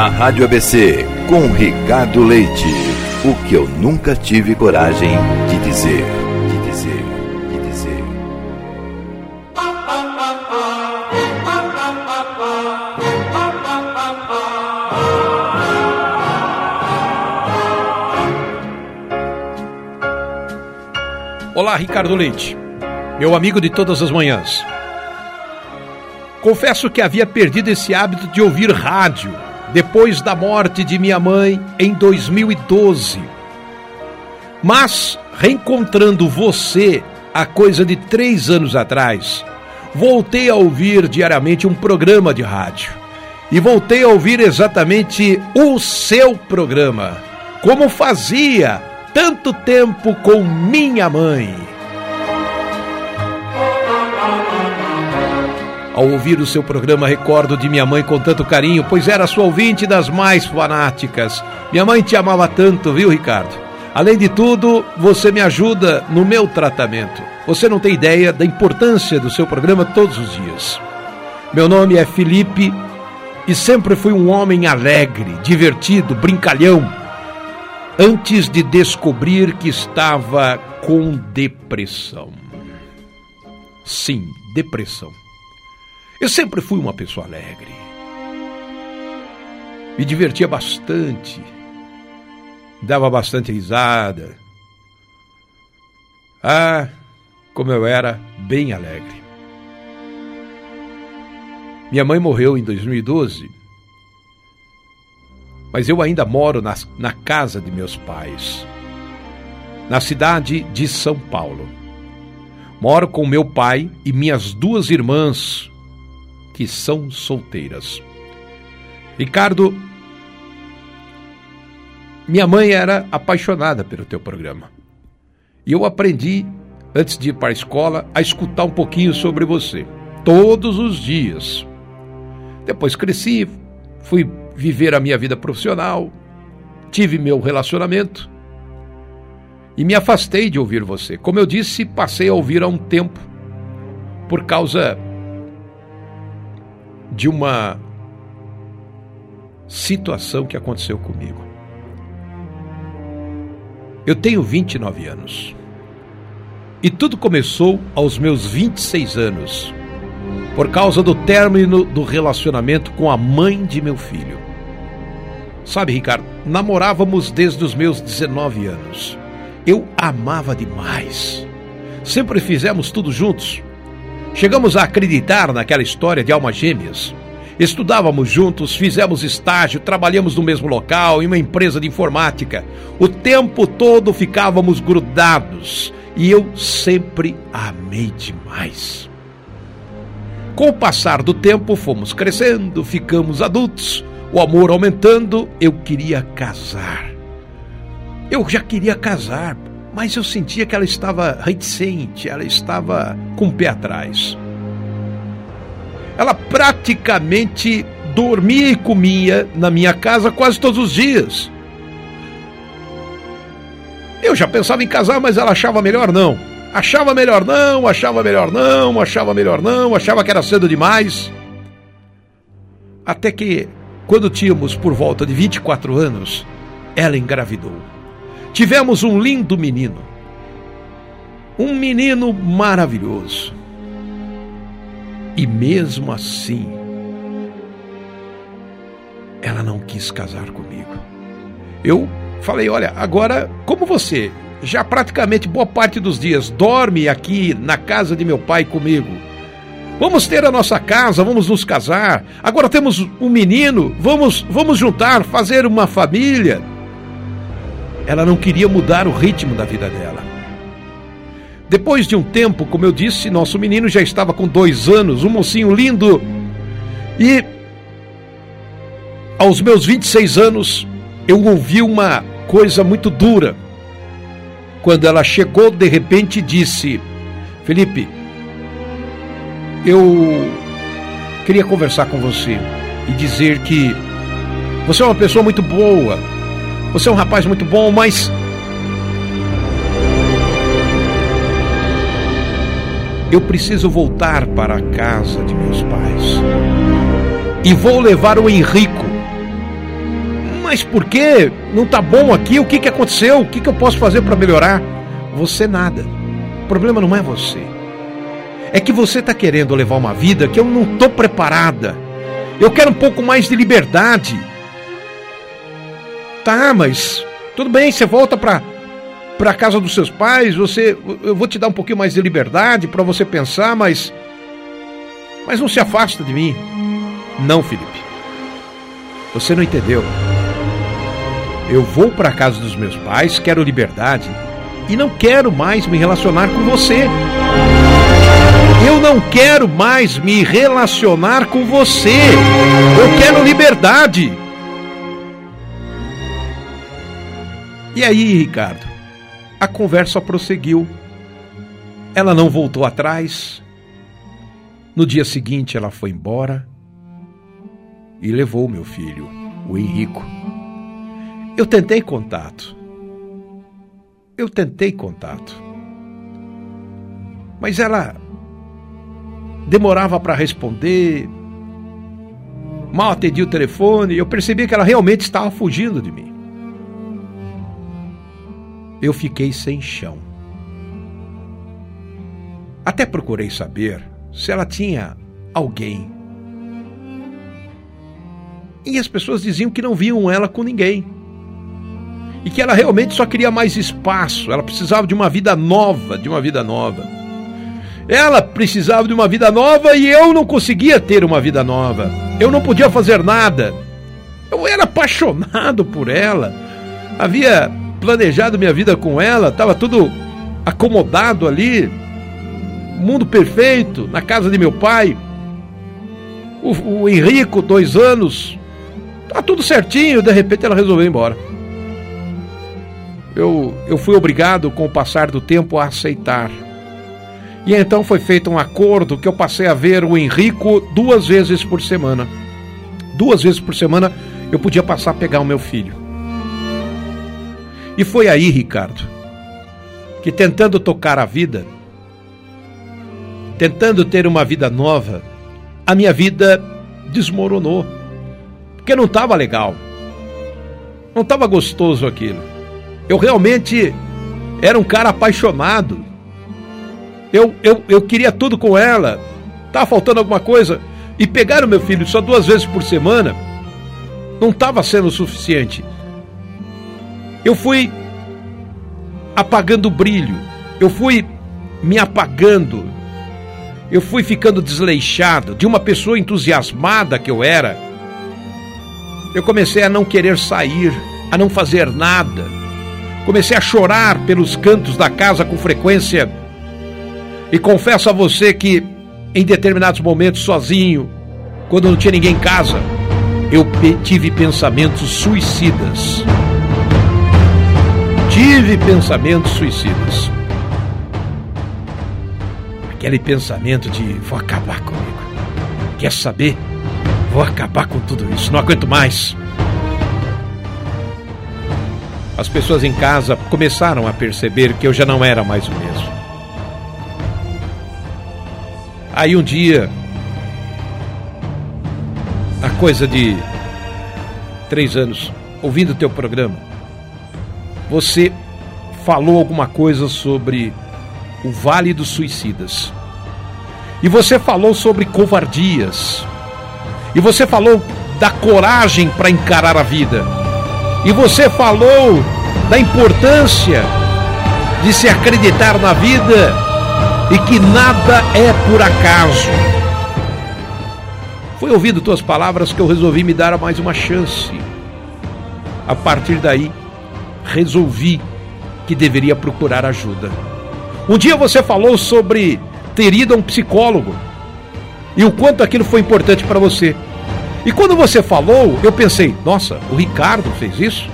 Na Rádio ABC, com Ricardo Leite. O que eu nunca tive coragem de dizer. De dizer. De dizer. Olá, Ricardo Leite, meu amigo de todas as manhãs. Confesso que havia perdido esse hábito de ouvir rádio depois da morte de minha mãe em 2012. Mas, reencontrando você há coisa de três anos atrás, voltei a ouvir diariamente um programa de rádio. E voltei a ouvir exatamente o seu programa, como fazia tanto tempo com minha mãe. Ao ouvir o seu programa, recordo de minha mãe com tanto carinho, pois era sua ouvinte das mais fanáticas. Minha mãe te amava tanto, viu, Ricardo? Além de tudo, você me ajuda no meu tratamento. Você não tem ideia da importância do seu programa todos os dias. Meu nome é Felipe e sempre fui um homem alegre, divertido, brincalhão. Antes de descobrir que estava com depressão. Sim, depressão. Eu sempre fui uma pessoa alegre. Me divertia bastante. Dava bastante risada. Ah, como eu era bem alegre. Minha mãe morreu em 2012. Mas eu ainda moro na, na casa de meus pais, na cidade de São Paulo. Moro com meu pai e minhas duas irmãs, que são solteiras. Ricardo, minha mãe era apaixonada pelo teu programa. E eu aprendi, antes de ir para a escola, a escutar um pouquinho sobre você. Todos os dias. Depois cresci, fui viver a minha vida profissional, tive meu relacionamento e me afastei de ouvir você. Como eu disse, passei a ouvir há um tempo por causa de uma situação que aconteceu comigo. Eu tenho 29 anos. E tudo começou aos meus 26 anos, por causa do término do relacionamento com a mãe de meu filho. Sabe, Ricardo, namorávamos desde os meus 19 anos. Eu amava demais. Sempre fizemos tudo juntos. Chegamos a acreditar naquela história de almas gêmeas. Estudávamos juntos, fizemos estágio, trabalhamos no mesmo local, em uma empresa de informática. O tempo todo ficávamos grudados e eu sempre amei demais. Com o passar do tempo, fomos crescendo, ficamos adultos, o amor aumentando, eu queria casar. Eu já queria casar, mas eu sentia que ela estava reticente, ela estava com o pé atrás. Ela praticamente dormia e comia na minha casa quase todos os dias. Eu já pensava em casar, mas ela achava melhor não. Achava melhor não, achava melhor não, achava melhor não, achava que era cedo demais. Até que, quando tínhamos por volta de 24 anos, ela engravidou. Tivemos um lindo menino. Um menino maravilhoso. E mesmo assim, ela não quis casar comigo. Eu falei: olha, agora, como você já praticamente boa parte dos dias dorme aqui na casa de meu pai comigo, vamos ter a nossa casa, vamos nos casar. Agora temos um menino, vamos, vamos juntar, fazer uma família. Ela não queria mudar o ritmo da vida dela. Depois de um tempo, como eu disse, nosso menino já estava com dois anos, um mocinho lindo. E aos meus 26 anos, eu ouvi uma coisa muito dura. Quando ela chegou, de repente disse: Felipe, eu queria conversar com você e dizer que você é uma pessoa muito boa, você é um rapaz muito bom, mas eu preciso voltar para a casa de meus pais. E vou levar o Henrico. Mas por que não tá bom aqui? O que, que aconteceu? O que, que eu posso fazer para melhorar? Você nada. O problema não é você. É que você está querendo levar uma vida que eu não estou preparada. Eu quero um pouco mais de liberdade. Tá, mas tudo bem, você volta para para casa dos seus pais, você eu vou te dar um pouquinho mais de liberdade para você pensar, mas mas não se afasta de mim. Não, Felipe. Você não entendeu. Eu vou para casa dos meus pais, quero liberdade e não quero mais me relacionar com você. Eu não quero mais me relacionar com você. Eu quero liberdade. E aí, Ricardo? A conversa prosseguiu. Ela não voltou atrás. No dia seguinte, ela foi embora e levou meu filho, o Henrico. Eu tentei contato. Eu tentei contato. Mas ela demorava para responder, mal atendia o telefone, eu percebi que ela realmente estava fugindo de mim. Eu fiquei sem chão. Até procurei saber se ela tinha alguém. E as pessoas diziam que não viam ela com ninguém. E que ela realmente só queria mais espaço, ela precisava de uma vida nova, de uma vida nova. Ela precisava de uma vida nova e eu não conseguia ter uma vida nova. Eu não podia fazer nada. Eu era apaixonado por ela. Havia planejado minha vida com ela, estava tudo acomodado ali. Mundo perfeito, na casa de meu pai. O, o Henrico, dois anos. Tá tudo certinho, de repente ela resolveu ir embora. Eu, eu fui obrigado, com o passar do tempo, a aceitar e então foi feito um acordo que eu passei a ver o Henrico duas vezes por semana. Duas vezes por semana eu podia passar a pegar o meu filho. E foi aí, Ricardo, que tentando tocar a vida, tentando ter uma vida nova, a minha vida desmoronou. Porque não estava legal. Não estava gostoso aquilo. Eu realmente era um cara apaixonado eu, eu, eu queria tudo com ela. Tava faltando alguma coisa. E pegar o meu filho só duas vezes por semana não estava sendo o suficiente. Eu fui apagando o brilho. Eu fui me apagando. Eu fui ficando desleixado. De uma pessoa entusiasmada que eu era, eu comecei a não querer sair, a não fazer nada. Comecei a chorar pelos cantos da casa com frequência e confesso a você que, em determinados momentos, sozinho, quando não tinha ninguém em casa, eu tive pensamentos suicidas. Tive pensamentos suicidas. Aquele pensamento de vou acabar comigo. Quer saber? Vou acabar com tudo isso, não aguento mais. As pessoas em casa começaram a perceber que eu já não era mais o mesmo. Aí um dia, a coisa de três anos, ouvindo o teu programa, você falou alguma coisa sobre o Vale dos Suicidas. E você falou sobre covardias. E você falou da coragem para encarar a vida. E você falou da importância de se acreditar na vida e que nada é por acaso. Foi ouvindo tuas palavras que eu resolvi me dar mais uma chance. A partir daí, resolvi que deveria procurar ajuda. Um dia você falou sobre ter ido a um psicólogo e o quanto aquilo foi importante para você. E quando você falou, eu pensei: nossa, o Ricardo fez isso?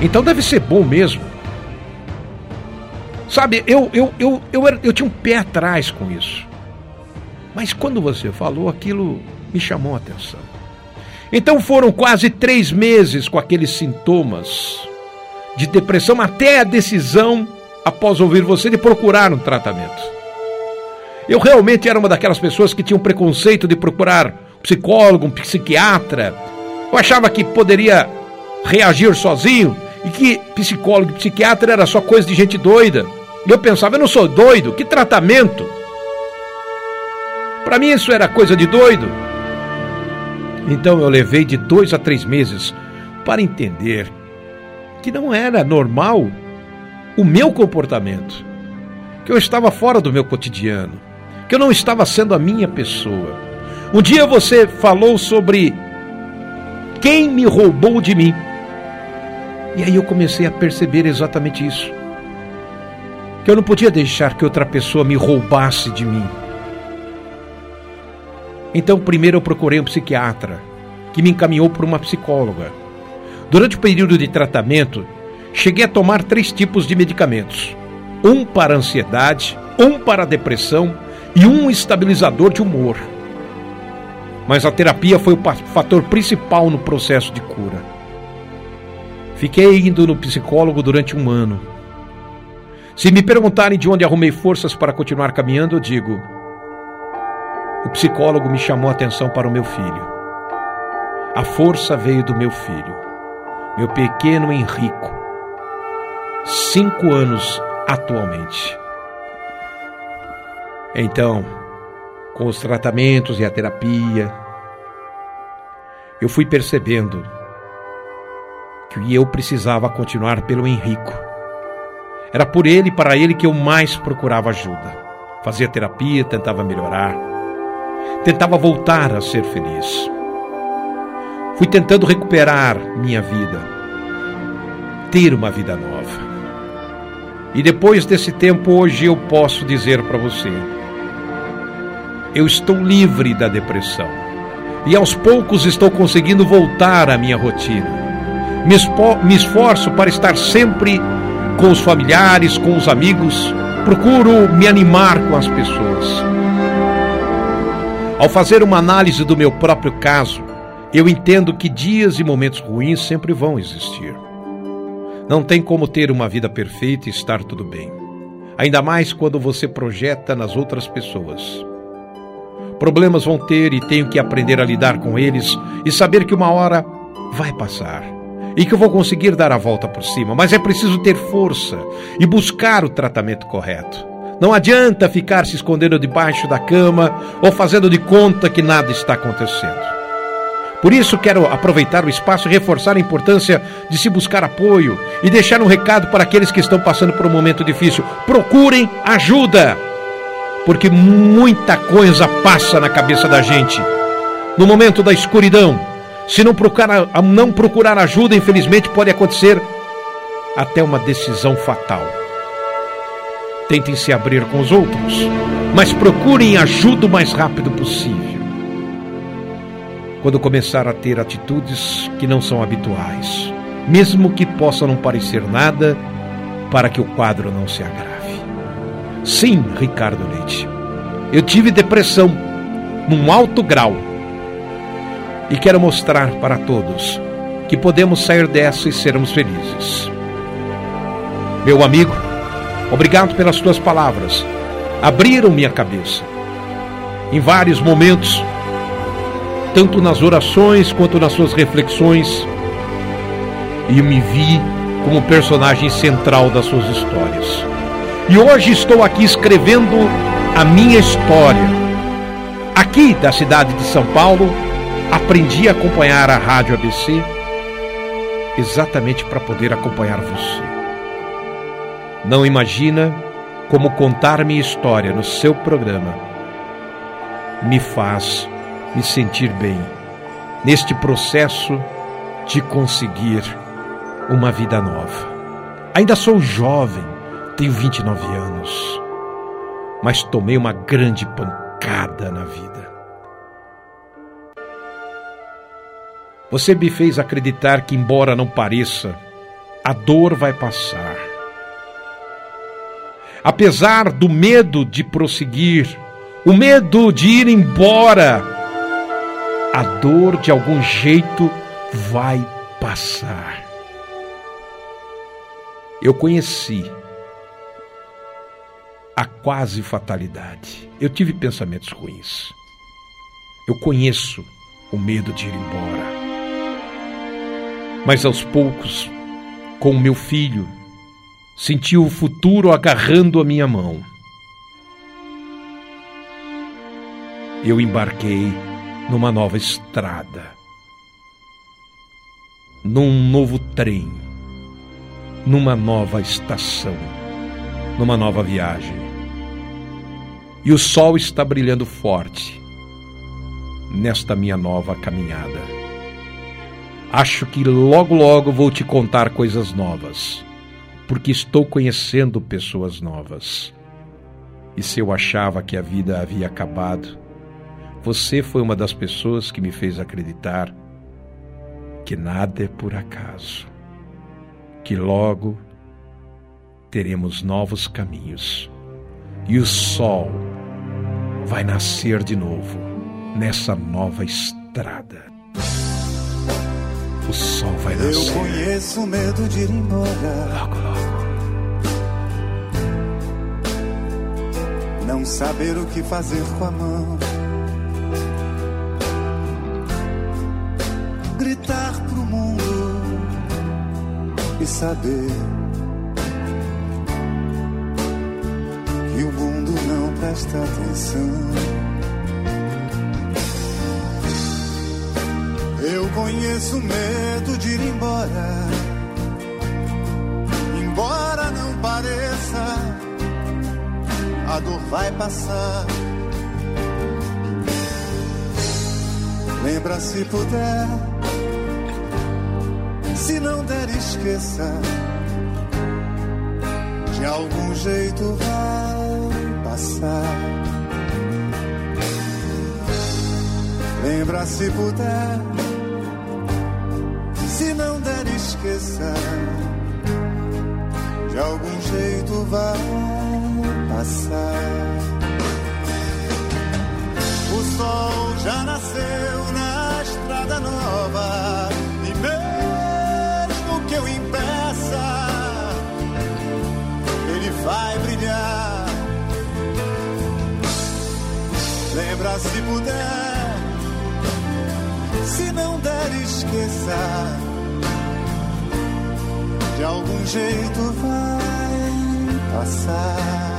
Então deve ser bom mesmo. Sabe, eu, eu, eu, eu, eu, eu tinha um pé atrás com isso. Mas quando você falou, aquilo me chamou a atenção. Então foram quase três meses com aqueles sintomas de depressão, até a decisão, após ouvir você, de procurar um tratamento. Eu realmente era uma daquelas pessoas que tinham preconceito de procurar um psicólogo, um psiquiatra. Eu achava que poderia reagir sozinho e que psicólogo e psiquiatra era só coisa de gente doida. E eu pensava, eu não sou doido, que tratamento? Para mim isso era coisa de doido. Então eu levei de dois a três meses para entender que não era normal o meu comportamento, que eu estava fora do meu cotidiano, que eu não estava sendo a minha pessoa. Um dia você falou sobre quem me roubou de mim. E aí eu comecei a perceber exatamente isso. Que eu não podia deixar que outra pessoa me roubasse de mim. Então, primeiro eu procurei um psiquiatra, que me encaminhou para uma psicóloga. Durante o período de tratamento, cheguei a tomar três tipos de medicamentos: um para ansiedade, um para depressão e um estabilizador de humor. Mas a terapia foi o fator principal no processo de cura. Fiquei indo no psicólogo durante um ano. Se me perguntarem de onde arrumei forças para continuar caminhando, eu digo: o psicólogo me chamou a atenção para o meu filho. A força veio do meu filho meu pequeno Henrico, cinco anos atualmente. Então, com os tratamentos e a terapia, eu fui percebendo que eu precisava continuar pelo Henrico. Era por ele e para ele que eu mais procurava ajuda. Fazia terapia, tentava melhorar, tentava voltar a ser feliz. Fui tentando recuperar minha vida, ter uma vida nova. E depois desse tempo, hoje eu posso dizer para você: eu estou livre da depressão. E aos poucos estou conseguindo voltar à minha rotina. Me, esforço para estar sempre com os familiares, com os amigos. Procuro me animar com as pessoas. Ao fazer uma análise do meu próprio caso, eu entendo que dias e momentos ruins sempre vão existir. Não tem como ter uma vida perfeita e estar tudo bem. Ainda mais quando você projeta nas outras pessoas. Problemas vão ter e tenho que aprender a lidar com eles e saber que uma hora vai passar e que eu vou conseguir dar a volta por cima, mas é preciso ter força e buscar o tratamento correto. Não adianta ficar se escondendo debaixo da cama ou fazendo de conta que nada está acontecendo. Por isso, quero aproveitar o espaço e reforçar a importância de se buscar apoio e deixar um recado para aqueles que estão passando por um momento difícil. Procurem ajuda, porque muita coisa passa na cabeça da gente. No momento da escuridão, se não procurar, não procurar ajuda, infelizmente pode acontecer até uma decisão fatal. Tentem se abrir com os outros, mas procurem ajuda o mais rápido possível quando começar a ter atitudes que não são habituais, mesmo que possa não parecer nada, para que o quadro não se agrave. Sim, Ricardo Leite, eu tive depressão num alto grau e quero mostrar para todos que podemos sair dessa e sermos felizes. Meu amigo, obrigado pelas tuas palavras. Abriram minha cabeça. Em vários momentos tanto nas orações quanto nas suas reflexões, e me vi como personagem central das suas histórias. E hoje estou aqui escrevendo a minha história. Aqui da cidade de São Paulo, aprendi a acompanhar a Rádio ABC exatamente para poder acompanhar você. Não imagina como contar minha história no seu programa me faz me sentir bem neste processo de conseguir uma vida nova. Ainda sou jovem, tenho 29 anos, mas tomei uma grande pancada na vida. Você me fez acreditar que, embora não pareça, a dor vai passar. Apesar do medo de prosseguir, o medo de ir embora, a dor de algum jeito vai passar. Eu conheci a quase fatalidade. Eu tive pensamentos ruins. Eu conheço o medo de ir embora. Mas aos poucos, com o meu filho, senti o futuro agarrando a minha mão. Eu embarquei numa nova estrada, num novo trem, numa nova estação, numa nova viagem. E o sol está brilhando forte nesta minha nova caminhada. Acho que logo, logo vou te contar coisas novas, porque estou conhecendo pessoas novas. E se eu achava que a vida havia acabado, você foi uma das pessoas que me fez acreditar que nada é por acaso, que logo teremos novos caminhos e o sol vai nascer de novo nessa nova estrada o sol vai nascer. Eu conheço o medo de ir embora. Logo, logo. Não saber o que fazer com a mão. Gritar pro mundo e saber que o mundo não presta atenção. Eu conheço medo de ir embora. Embora não pareça, a dor vai passar. Lembra se puder, se não der, esqueça. De algum jeito vai passar. Lembra se puder esqueça, de algum jeito vai passar. O sol já nasceu na estrada nova, e mesmo que eu impeça, ele vai brilhar. Lembra se puder, se não der, esqueça de algum jeito vai passar.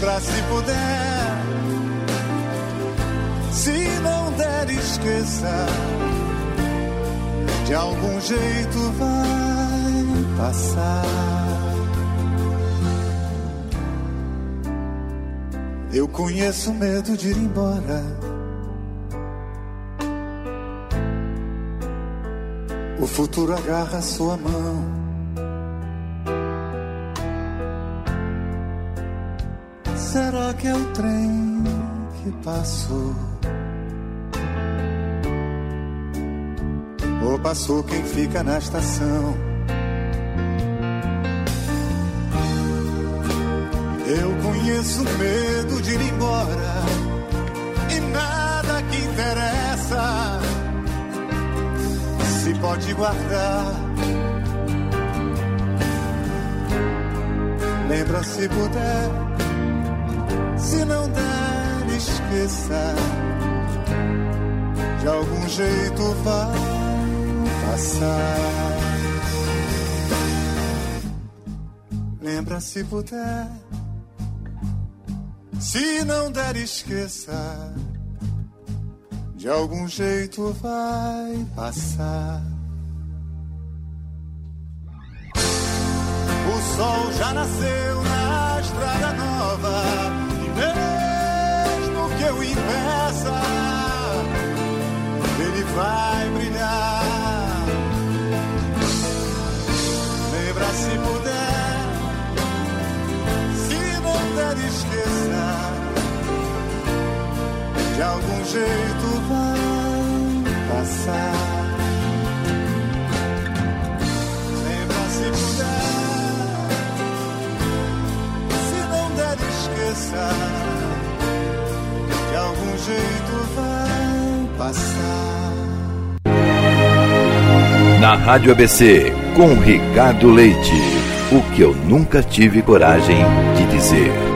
Lembra se puder, se não der, esqueça. De algum jeito vai passar. Eu conheço medo de ir embora futuro agarra sua mão. Será que é o trem que passou? Ou passou quem fica na estação? Eu conheço medo de ir embora e nada que interessa se pode guardar. Lembra se puder, se não der, esqueça. De algum jeito vai passar. Lembra se puder, se não der, esqueça de algum jeito vai passar. O sol já nasceu na estrada nova, mesmo que eu impeça, ele vai brilhar. Lembra se puder, se não der, esqueça de algum jeito vai passar. Esqueça. De algum jeito vai passar. Na Rádio ABC, com Ricardo Leite. O que eu nunca tive coragem de dizer.